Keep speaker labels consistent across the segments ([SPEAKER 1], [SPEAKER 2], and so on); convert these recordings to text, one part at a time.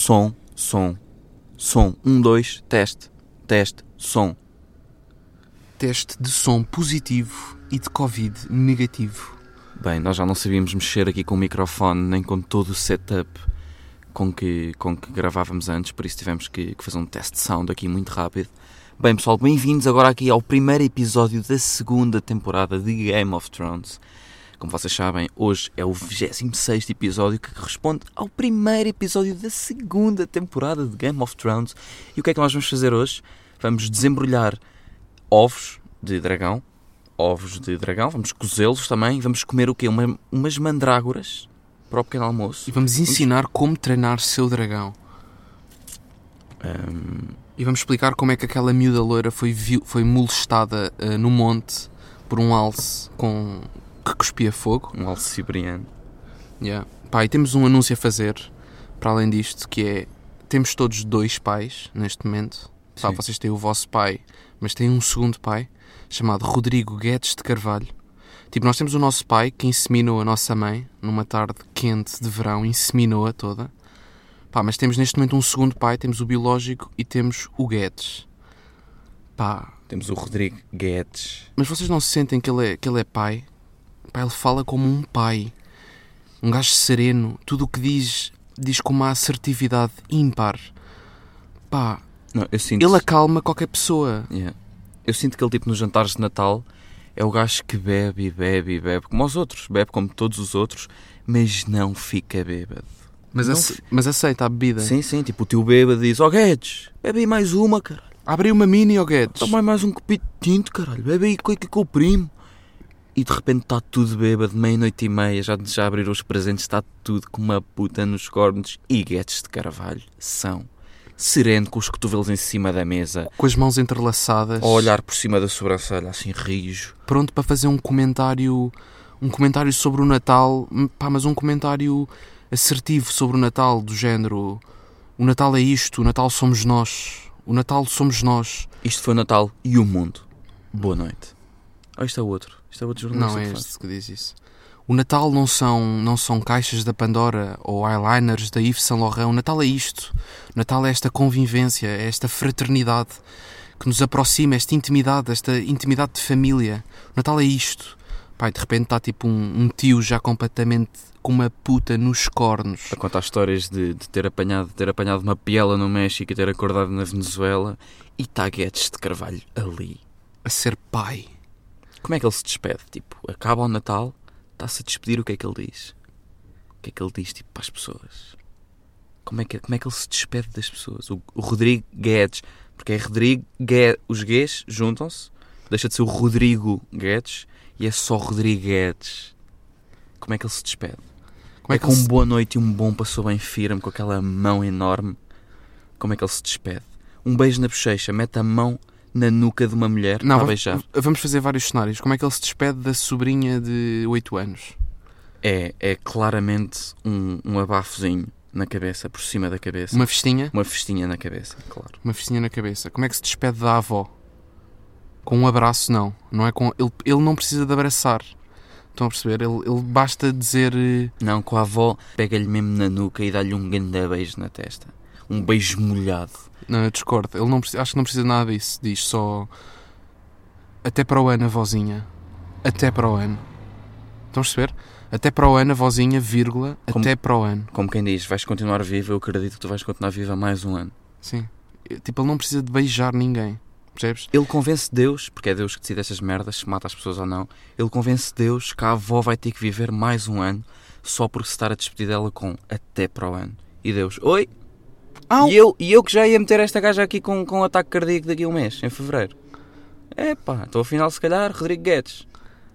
[SPEAKER 1] som, som, som. Um, dois, teste, teste, som.
[SPEAKER 2] Teste de som positivo e de Covid negativo.
[SPEAKER 1] Bem, nós já não sabíamos mexer aqui com o microfone nem com todo o setup com que, com que gravávamos antes, por isso tivemos que, que fazer um teste de sound aqui muito rápido. Bem, pessoal, bem-vindos agora aqui ao primeiro episódio da segunda temporada de Game of Thrones. Como vocês sabem, hoje é o 26 episódio que corresponde ao primeiro episódio da segunda temporada de Game of Thrones. E o que é que nós vamos fazer hoje? Vamos desembrulhar ovos de dragão, ovos de dragão, vamos cozê-los também, vamos comer o quê? Uma, umas mandrágoras para o pequeno almoço.
[SPEAKER 2] E vamos ensinar como treinar seu dragão.
[SPEAKER 1] Ahm,
[SPEAKER 2] E vamos explicar como é que aquela miúda loira foi, foi molestada eh, no monte por um alce com... que cuspia fogo.
[SPEAKER 1] um alce siberiano.
[SPEAKER 2] Yeah. Pá, e temos um anúncio a fazer, para além disto, que é... Temos todos dois pais, neste momento.
[SPEAKER 1] Sim.
[SPEAKER 2] vocês têm o vosso pai, mas têm um segundo pai, chamado Rodrigo Guedes de Carvalho. Tipo, nós temos o nosso pai, que inseminou a nossa mãe, numa tarde quente de verão, inseminou-a toda. Pá, mas temos neste momento um segundo pai, temos o biológico e temos o Guedes. Pá,
[SPEAKER 1] Temos o Rodrigo Guedes.
[SPEAKER 2] mas vocês não se sentem que ele é, que ele é pai? Pá, ele fala como um pai. Um gajo sereno. Tudo o que diz, diz com uma assertividade ímpar. Pá,
[SPEAKER 1] Não, eu sinto.
[SPEAKER 2] ele acalma qualquer pessoa.
[SPEAKER 1] Yeah. Eu sinto que ele, tipo, nos jantares de Natal, é o gajo que bebe e bebe e bebe, como os outros, bebe como todos os outros, mas não fica bêbado.
[SPEAKER 2] Mas,
[SPEAKER 1] Não
[SPEAKER 2] ace-
[SPEAKER 1] fi-
[SPEAKER 2] mas aceita a bebida.
[SPEAKER 1] Sim, sim, tipo, o teu bêbado diz: Ó Guedes, bebe aí mais uma, caralho.
[SPEAKER 2] Abre mais Mini, ó Guedes.
[SPEAKER 1] Toma aí mais um copito de tinto, caralho. Bebe aí com com o primo. E de repente está tudo bêbado, meia-noite e meia, já, já abriram os presentes, está tudo com uma puta nos cornos. E Guedes de Carvalho são sereno, com os cotovelos em cima da mesa,
[SPEAKER 2] Com as mãos entrelaçadas.
[SPEAKER 1] a olhar por cima da sobrancelha, assim, rijo.
[SPEAKER 2] Pronto para fazer um comentário. Um comentário sobre o Natal. Pá, mas um comentário assertivo sobre o Natal, do género. O Natal é isto, o Natal somos nós. O Natal somos nós.
[SPEAKER 1] Isto foi o Natal e o mundo. Boa noite. Ah, isto é outro. Isto é outro jornalista.
[SPEAKER 2] Não é
[SPEAKER 1] que faz.
[SPEAKER 2] este que diz isso. O Natal não são, não são caixas da Pandora ou eyeliners da Yves Saint Laurent. O Natal é isto. O Natal é esta convivência, é esta fraternidade que nos aproxima, esta intimidade, esta intimidade de família. O Natal é isto. Pai, de repente está tipo um, um tio já completamente com uma puta nos cornos.
[SPEAKER 1] A contar histórias de, de ter, apanhado, de ter apanhado uma piela no México e ter acordado na Venezuela. E está Guedes de Carvalho ali.
[SPEAKER 2] A ser pai.
[SPEAKER 1] Como é que ele se despede? Tipo, acaba o Natal, está-se a despedir, o que é que ele diz? O que é que ele diz, tipo, para as pessoas? Como é que, como é que ele se despede das pessoas? O, o Rodrigo Guedes, porque é Rodrigo Guedes, os gays juntam-se, deixa de ser o Rodrigo Guedes e é só Rodrigo Guedes. Como é que ele se despede?
[SPEAKER 2] Como
[SPEAKER 1] é
[SPEAKER 2] é que
[SPEAKER 1] com
[SPEAKER 2] ele
[SPEAKER 1] um
[SPEAKER 2] se-
[SPEAKER 1] boa noite e um bom passou bem firme, com aquela mão enorme. Como é que ele se despede? Um beijo na bochecha, mete a mão na nuca de uma mulher
[SPEAKER 2] Não,
[SPEAKER 1] a
[SPEAKER 2] va-
[SPEAKER 1] beijar.
[SPEAKER 2] vamos fazer vários cenários. Como é que ele se despede da sobrinha de 8 anos?
[SPEAKER 1] É, é claramente um, um abafozinho na cabeça, por cima da cabeça.
[SPEAKER 2] Uma festinha?
[SPEAKER 1] Uma festinha na cabeça, claro.
[SPEAKER 2] Uma festinha na cabeça. Como é que se despede da avó? Com um abraço, não. não é com... ele, ele não precisa de abraçar. Estão a perceber? Ele, ele basta dizer. eh,
[SPEAKER 1] Não, com a avó, pega-lhe mesmo na nuca e dá-lhe um grande beijo na testa. Um beijo molhado.
[SPEAKER 2] Não, discordo. Ele não acho que não precisa nada disso. Diz só. Até para o ano, avózinha. Até para o ano. Estão a perceber? Até para o ano, avózinha, vírgula.
[SPEAKER 1] Como-
[SPEAKER 2] Até para o ano.
[SPEAKER 1] Como quem diz, vais continuar viva, eu acredito que tu vais continuar viva mais um ano.
[SPEAKER 2] Sim. Tipo, ele não precisa de beijar ninguém. Percebes?
[SPEAKER 1] Ele convence Deus, porque é Deus que decide estas merdas, se mata as pessoas ou não. Ele convence Deus que a avó vai ter que viver mais um ano só por se estar a despedir dela com até para o ano. E Deus, oi! E eu, e eu que já ia meter esta gaja aqui com, com um ataque cardíaco daqui a um mês, em fevereiro. Epá, então afinal, se calhar, Rodrigo Guedes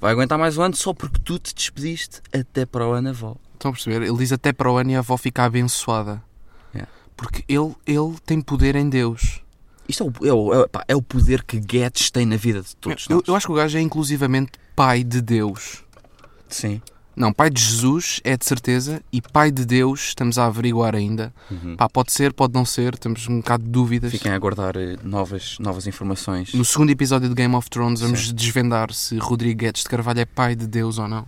[SPEAKER 1] vai aguentar mais um ano só porque tu te despediste até para o ano, avó.
[SPEAKER 2] Estão a perceber? Ele diz até para o ano e a avó fica abençoada.
[SPEAKER 1] Yeah.
[SPEAKER 2] Porque ele, ele tem poder em Deus.
[SPEAKER 1] Isto é o, é, o, é, pá, é o poder que Guedes tem na vida de todos
[SPEAKER 2] eu,
[SPEAKER 1] nós.
[SPEAKER 2] eu acho que o gajo é inclusivamente pai de Deus.
[SPEAKER 1] Sim.
[SPEAKER 2] Não, pai de Jesus é de certeza e pai de Deus estamos a averiguar ainda.
[SPEAKER 1] Uhum.
[SPEAKER 2] Pá, pode ser, pode não ser, temos um bocado de dúvidas.
[SPEAKER 1] Fiquem a aguardar eh, novas, novas informações.
[SPEAKER 2] No segundo episódio de Game of Thrones vamos
[SPEAKER 1] Sim.
[SPEAKER 2] desvendar se Rodrigo Guedes de Carvalho é pai de Deus ou não.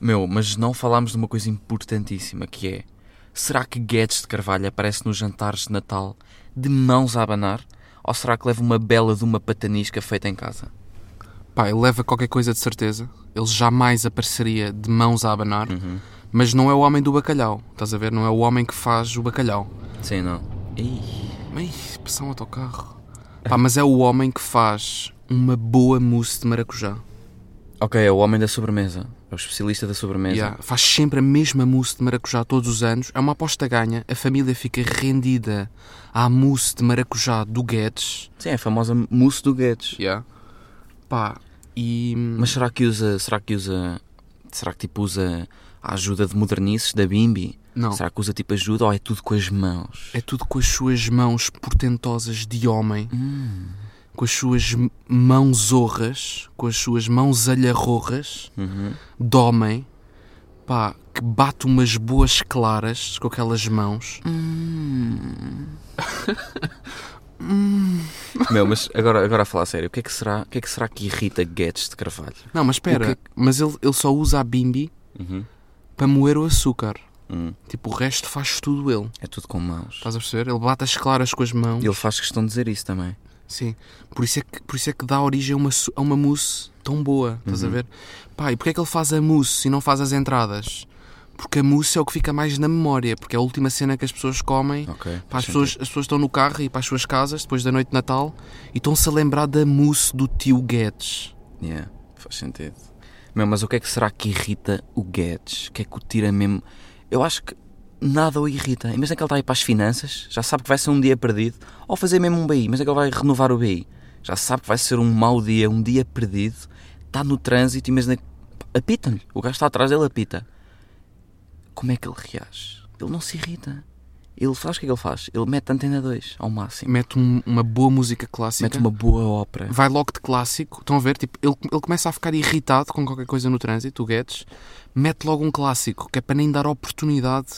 [SPEAKER 1] Meu, mas não falámos de uma coisa importantíssima que é Será que Guedes de Carvalho aparece nos jantares de Natal de mãos a abanar? Ou será que leva uma bela de uma patanisca feita em casa?
[SPEAKER 2] Pá, ele leva qualquer coisa de certeza. Ele jamais apareceria de mãos a abanar. Mas não é o homem do bacalhau. Estás a ver? Não é o homem que faz o bacalhau.
[SPEAKER 1] Sim, não. Ih,
[SPEAKER 2] passou um autocarro. Pá, mas é o homem que faz uma boa mousse de maracujá.
[SPEAKER 1] Ok, é o homem da sobremesa. É o especialista da sobremesa.
[SPEAKER 2] Yeah, Faz sempre a mesma mousse de maracujá todos os anos. É uma aposta ganha. A família fica rendida à mousse de maracujá do Guedes.
[SPEAKER 1] Sim, é a famosa mousse do Guedes.
[SPEAKER 2] Yeah. Pá, e...
[SPEAKER 1] Mas será que usa. Será que usa. Será que tipo usa a ajuda de modernices da Bimbi?
[SPEAKER 2] Não.
[SPEAKER 1] Será que usa tipo ajuda ou é tudo com as mãos?
[SPEAKER 2] É tudo com as suas mãos portentosas de homem.
[SPEAKER 1] Hum.
[SPEAKER 2] Com as suas mãos horras. Com as suas mãos alharrorras.
[SPEAKER 1] Uhum.
[SPEAKER 2] De homem. Pá, que bate umas boas claras com aquelas mãos.
[SPEAKER 1] Meu, mas agora, agora a falar a sério, o que é que será, o que é que, será que irrita Guedes de Carvalho?
[SPEAKER 2] Não, mas espera.
[SPEAKER 1] O que
[SPEAKER 2] Mas ele, ele só usa a bimbi
[SPEAKER 1] Uhum.
[SPEAKER 2] para moer o açúcar.
[SPEAKER 1] Hum,
[SPEAKER 2] Tipo, o resto faz tudo ele.
[SPEAKER 1] é tudo com mãos.
[SPEAKER 2] Estás a perceber? Ele bate as claras com as mãos.
[SPEAKER 1] Ele faz questão de dizer isso também.
[SPEAKER 2] Sim. Por isso, é que, por isso é que dá origem a uma, a uma mousse tão boa. Estás a
[SPEAKER 1] Uhum.
[SPEAKER 2] ver? Pá, e porquê é que ele faz a mousse e não faz as entradas? Porque a mousse é o que fica mais na memória. Porque é a última cena que as pessoas comem.
[SPEAKER 1] Ok.
[SPEAKER 2] Pá, as, pessoas, as pessoas estão no carro e para as suas casas depois da noite de Natal e estão-se a lembrar da mousse do tio Guedes.
[SPEAKER 1] Yeah, faz sentido. Meu, mas o que é que será que irrita o Guedes? O que é que o tira mesmo? Eu acho que nada o irrita. Imagina que ele está aí para as finanças, já sabe que vai ser um dia perdido, ou fazer mesmo um BI, mas é que ele vai renovar o BI. Já sabe que vai ser um mau dia, um dia perdido, está no trânsito, imagina que apita-lhe. O gajo está atrás dele, apita. Como é que ele reage? Ele não se irrita. Ele faz o que é que ele faz? Ele mete a antena 2 ao máximo.
[SPEAKER 2] Mete um- uma boa música clássica.
[SPEAKER 1] Mete uma boa ópera.
[SPEAKER 2] Vai logo de clássico. Estão a ver? Tipo, ele, ele começa a ficar irritado com qualquer coisa no trânsito, o Guedes. Mete logo um clássico, que é para nem dar oportunidade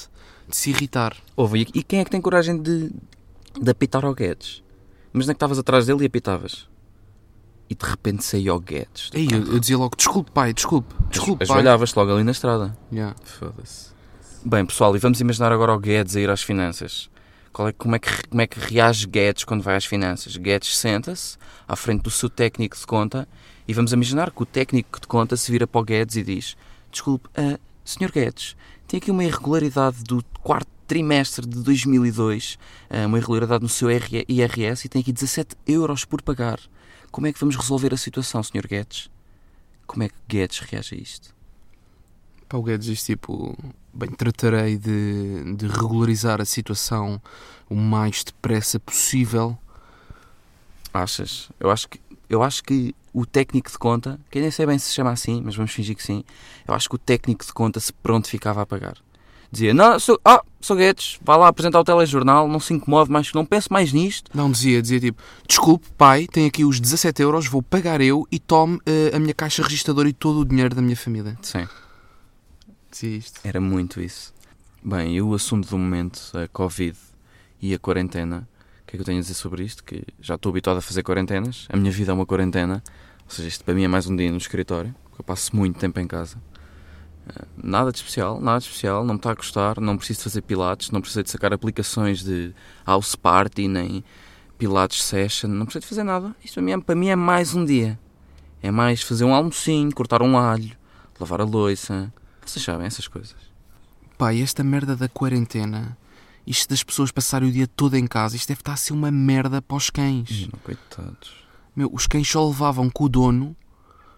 [SPEAKER 2] de se irritar.
[SPEAKER 1] Ouve, e, e quem é que tem coragem de, de apitar ao Guedes? Imagina que estavas atrás dele e apitavas. E de repente saía o Guedes.
[SPEAKER 2] Aí eu, eu dizia logo: desculpe, pai, desculpe, desculpe, pai.
[SPEAKER 1] Ajoelhavas-te logo ali na estrada.
[SPEAKER 2] Yeah.
[SPEAKER 1] Foda-se. Bem, pessoal, e vamos imaginar agora o Guedes a ir às finanças. É, como, é que, como é que reage Guedes quando vai às finanças? Guedes senta-se à frente do seu técnico de conta e vamos imaginar que o técnico de conta se vira para o Guedes e diz: Desculpe, ah, Sr. Guedes, tem aqui uma irregularidade do quarto trimestre de 2002, ah, uma irregularidade no seu IRS e tem aqui 17 euros por pagar. Como é que vamos resolver a situação, Sr. Guedes? Como é que Guedes reage a isto?
[SPEAKER 2] Pá, o Guedes diz tipo: bem, tratarei de, de regularizar a situação o mais depressa possível.
[SPEAKER 1] Achas? Eu acho que, eu acho que o técnico de conta, que nem sei bem se chama assim, mas vamos fingir que sim, eu acho que o técnico de conta se pronto ficava a pagar. Dizia, não, sou, ah, sou Guedes, vá lá apresentar o telejornal, não se incomode mais, não pense mais nisto.
[SPEAKER 2] Não, dizia, dizia tipo: desculpe, pai, tem aqui os 17 euros, vou pagar eu e tome eh, a minha caixa registradora e todo o dinheiro da minha família.
[SPEAKER 1] Sim,
[SPEAKER 2] Isto.
[SPEAKER 1] era muito isso. Bem, e o assunto do momento, a Covid e a quarentena, o que é que eu tenho a dizer sobre isto? Que já estou habituado a fazer quarentenas, a minha vida é uma quarentena, ou seja, isto para mim é mais um dia no escritório, porque eu passo muito tempo em casa. Eh, Nada de especial, nada de especial, não me está a gostar, não preciso de fazer pilates, não preciso de sacar aplicações de house party, nem pilates session, não preciso de fazer nada. Isto para mim, é, para mim é mais um dia. É mais fazer um almocinho, cortar um alho, lavar a louça. Vocês sabem essas coisas.
[SPEAKER 2] Pá, e esta merda da quarentena, isto das pessoas passarem o dia todo em casa, isto deve estar a ser uma merda para os cães.
[SPEAKER 1] Hum, coitados.
[SPEAKER 2] Meu, os cães só levavam com o dono,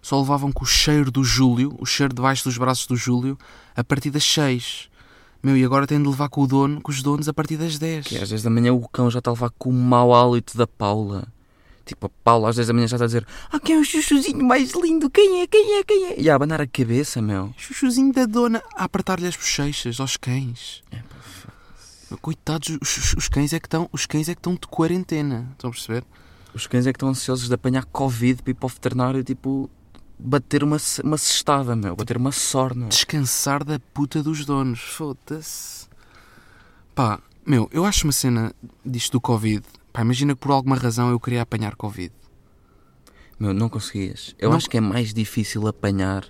[SPEAKER 2] só levavam com o cheiro do Júlio, o cheiro debaixo dos braços do Júlio, a partir das 6. Meu, e agora têm de levar com o dono, com os donos, a partir das 10.
[SPEAKER 1] Que às 10 da manhã o cão já está a levar com o mau hálito da Paula. Tipo, a Paula às 10 da manhã já está a dizer Ah, quem é o chuchuzinho mais lindo? Quem é? Quem é? Quem é? E a abanar a cabeça, meu.
[SPEAKER 2] Chuchuzinho da dona a apertar-lhe as bochechas aos cães. Meu, Coitados, os, os cães é que estão, os cães é que estão de quarentena. Estão a perceber?
[SPEAKER 1] Os cães é que estão ansiosos de apanhar Covid para ir para o veterinário, tipo, bater uma, uma cestada, meu. Bater uma sorna.
[SPEAKER 2] Descansar da puta dos donos. Foda-se. Pá, meu, eu acho uma cena disto do Covid. Pá, imagina que por alguma razão eu queria apanhar Covid.
[SPEAKER 1] Meu, não conseguias. Eu
[SPEAKER 2] Não-
[SPEAKER 1] acho que é mais difícil apanhar.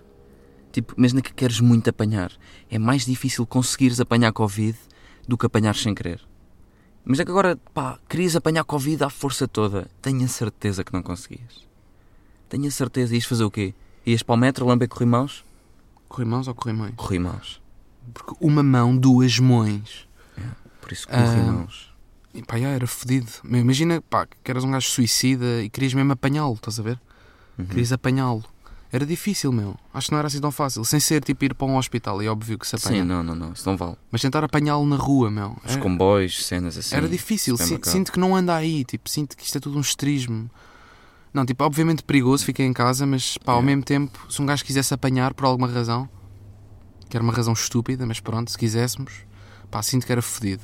[SPEAKER 1] Tipo, imagina que queres muito apanhar. É mais difícil conseguires apanhar Covid do que apanhar sem querer. Mas é que agora, pá, querias apanhar Covid à força toda. Tenho a certeza que não conseguias. Tenho a certeza. Ias fazer o quê? Ias para o metro, lamber corrimãos?
[SPEAKER 2] Corrimãos ou corrimões?
[SPEAKER 1] Corrimãos.
[SPEAKER 2] Porque uma mão, duas mãos.
[SPEAKER 1] Por isso,
[SPEAKER 2] Ah,
[SPEAKER 1] corrimãos.
[SPEAKER 2] E pá, já era fedido. Meu, Imagina, pá, que eras um gajo suicida e querias mesmo apanhá-lo, estás a ver?
[SPEAKER 1] Uhum.
[SPEAKER 2] Querias apanhá-lo. Era difícil, meu. Acho que não era assim tão fácil. Sem ser tipo ir para um hospital, é óbvio que se apanha.
[SPEAKER 1] Sim, não, não, não. Isso não vale.
[SPEAKER 2] Mas tentar apanhá-lo na rua, meu.
[SPEAKER 1] Os
[SPEAKER 2] Era,
[SPEAKER 1] comboios, cenas assim.
[SPEAKER 2] era difícil.
[SPEAKER 1] é
[SPEAKER 2] sinto que não anda aí. Tipo, sinto que isto é tudo um estrismo. Não, tipo, obviamente perigoso, fiquei em casa, mas pá, ao
[SPEAKER 1] É.
[SPEAKER 2] mesmo tempo, se um gajo quisesse apanhar por alguma razão, que era uma razão estúpida, mas pronto, se quiséssemos, pá, sinto que era fodido.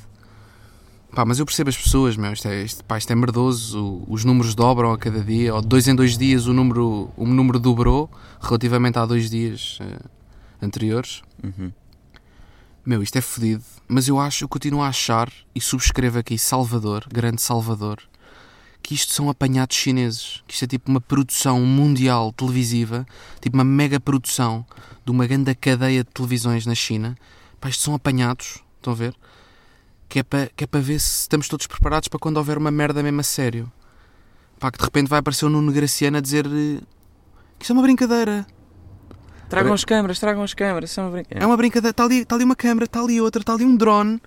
[SPEAKER 2] Pá, mas eu percebo as pessoas, meu, isto é, isto, pá, isto é merdoso, os números dobram a cada dia, ou de dois em dois dias o número, o número dobrou relativamente a dois dias eh, anteriores.
[SPEAKER 1] Uhum.
[SPEAKER 2] Meu, isto é fodido, mas eu acho, eu continuo a achar, e subscrevo aqui Salvador, grande Salvador, que isto são apanhados chineses, que isto é tipo uma produção mundial televisiva, tipo uma mega produção de uma grande cadeia de televisões na China. Pá, isto são apanhados, estão a ver? Que é para que é para ver se estamos todos preparados para quando houver uma merda mesmo a sério. Pá, que de repente vai aparecer o Nuno Graciano a dizer eh, que isto é uma brincadeira.
[SPEAKER 1] Tragam as câmaras, tragam as câmaras. Isso é uma brincadeira.
[SPEAKER 2] É uma brincadeira. Está ali, está ali uma câmera, está ali outra, está ali um drone.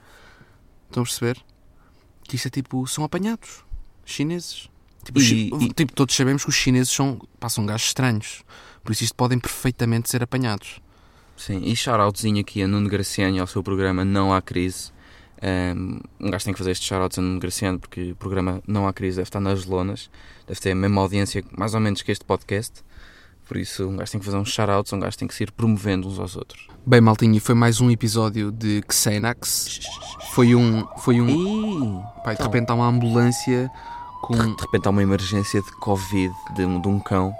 [SPEAKER 2] Estão a perceber? Que isto é tipo. São apanhados. Chineses. Tipo,
[SPEAKER 1] E- e-
[SPEAKER 2] tipo, todos sabemos que os chineses são, pá, são gajos estranhos. Por isso isto podem perfeitamente ser apanhados.
[SPEAKER 1] Sim, e shoutoutzinho aqui a Nuno Graciano e ao seu programa Não Há Crise. Um, um gajo tem que fazer estes shoutouts a Nuno Graciano porque o programa Não Há Crise deve estar nas lonas, deve ter a mesma audiência mais ou menos que este podcast. Por isso, um gajo tem que fazer uns shoutouts, um gajo tem que se ir promovendo uns aos outros.
[SPEAKER 2] Bem, Maltinho, foi mais um episódio de Xenax. Foi um. Foi um.
[SPEAKER 1] E
[SPEAKER 2] Pá, e de
[SPEAKER 1] então.
[SPEAKER 2] repente há uma ambulância com.
[SPEAKER 1] de repente há uma emergência de Covid de, um- de um cão.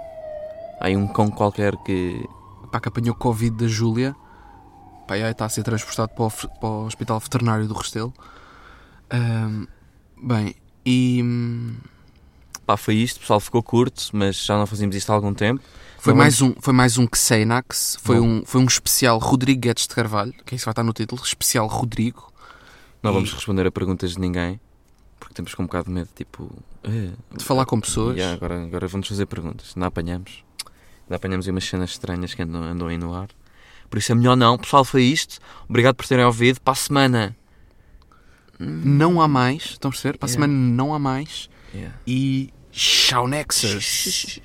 [SPEAKER 1] Há aí um cão qualquer que.
[SPEAKER 2] Pá, que apanhou Covid da Júlia. Aí está a ser transportado para o, para o Hospital Veterinário do Restelo. Ahm, bem, e.
[SPEAKER 1] Pá, foi isto, o pessoal ficou curto, mas já não fazíamos isto há algum tempo.
[SPEAKER 2] Foi
[SPEAKER 1] Não
[SPEAKER 2] mais, um, foi mais um Xenax, foi
[SPEAKER 1] Bom.
[SPEAKER 2] um, foi um especial Rodrigo Guedes de Carvalho, que é isso que vai estar no título, especial Rodrigo.
[SPEAKER 1] Não
[SPEAKER 2] E-
[SPEAKER 1] vamos responder a perguntas de ninguém, porque temos com um bocado de medo, tipo. eh,
[SPEAKER 2] De falar com pessoas.
[SPEAKER 1] Yeah, agora, agora vamos fazer perguntas. Não apanhamos. Não apanhamos aí umas cenas estranhas que andam, andam aí no ar. Por isso é melhor não. Pessoal, foi isto. Obrigado por terem ouvido. Para a semana.
[SPEAKER 2] Não há mais. Estão a perceber? Para a
[SPEAKER 1] é.
[SPEAKER 2] semana não há mais.
[SPEAKER 1] É.
[SPEAKER 2] E. Tchau, Nexus.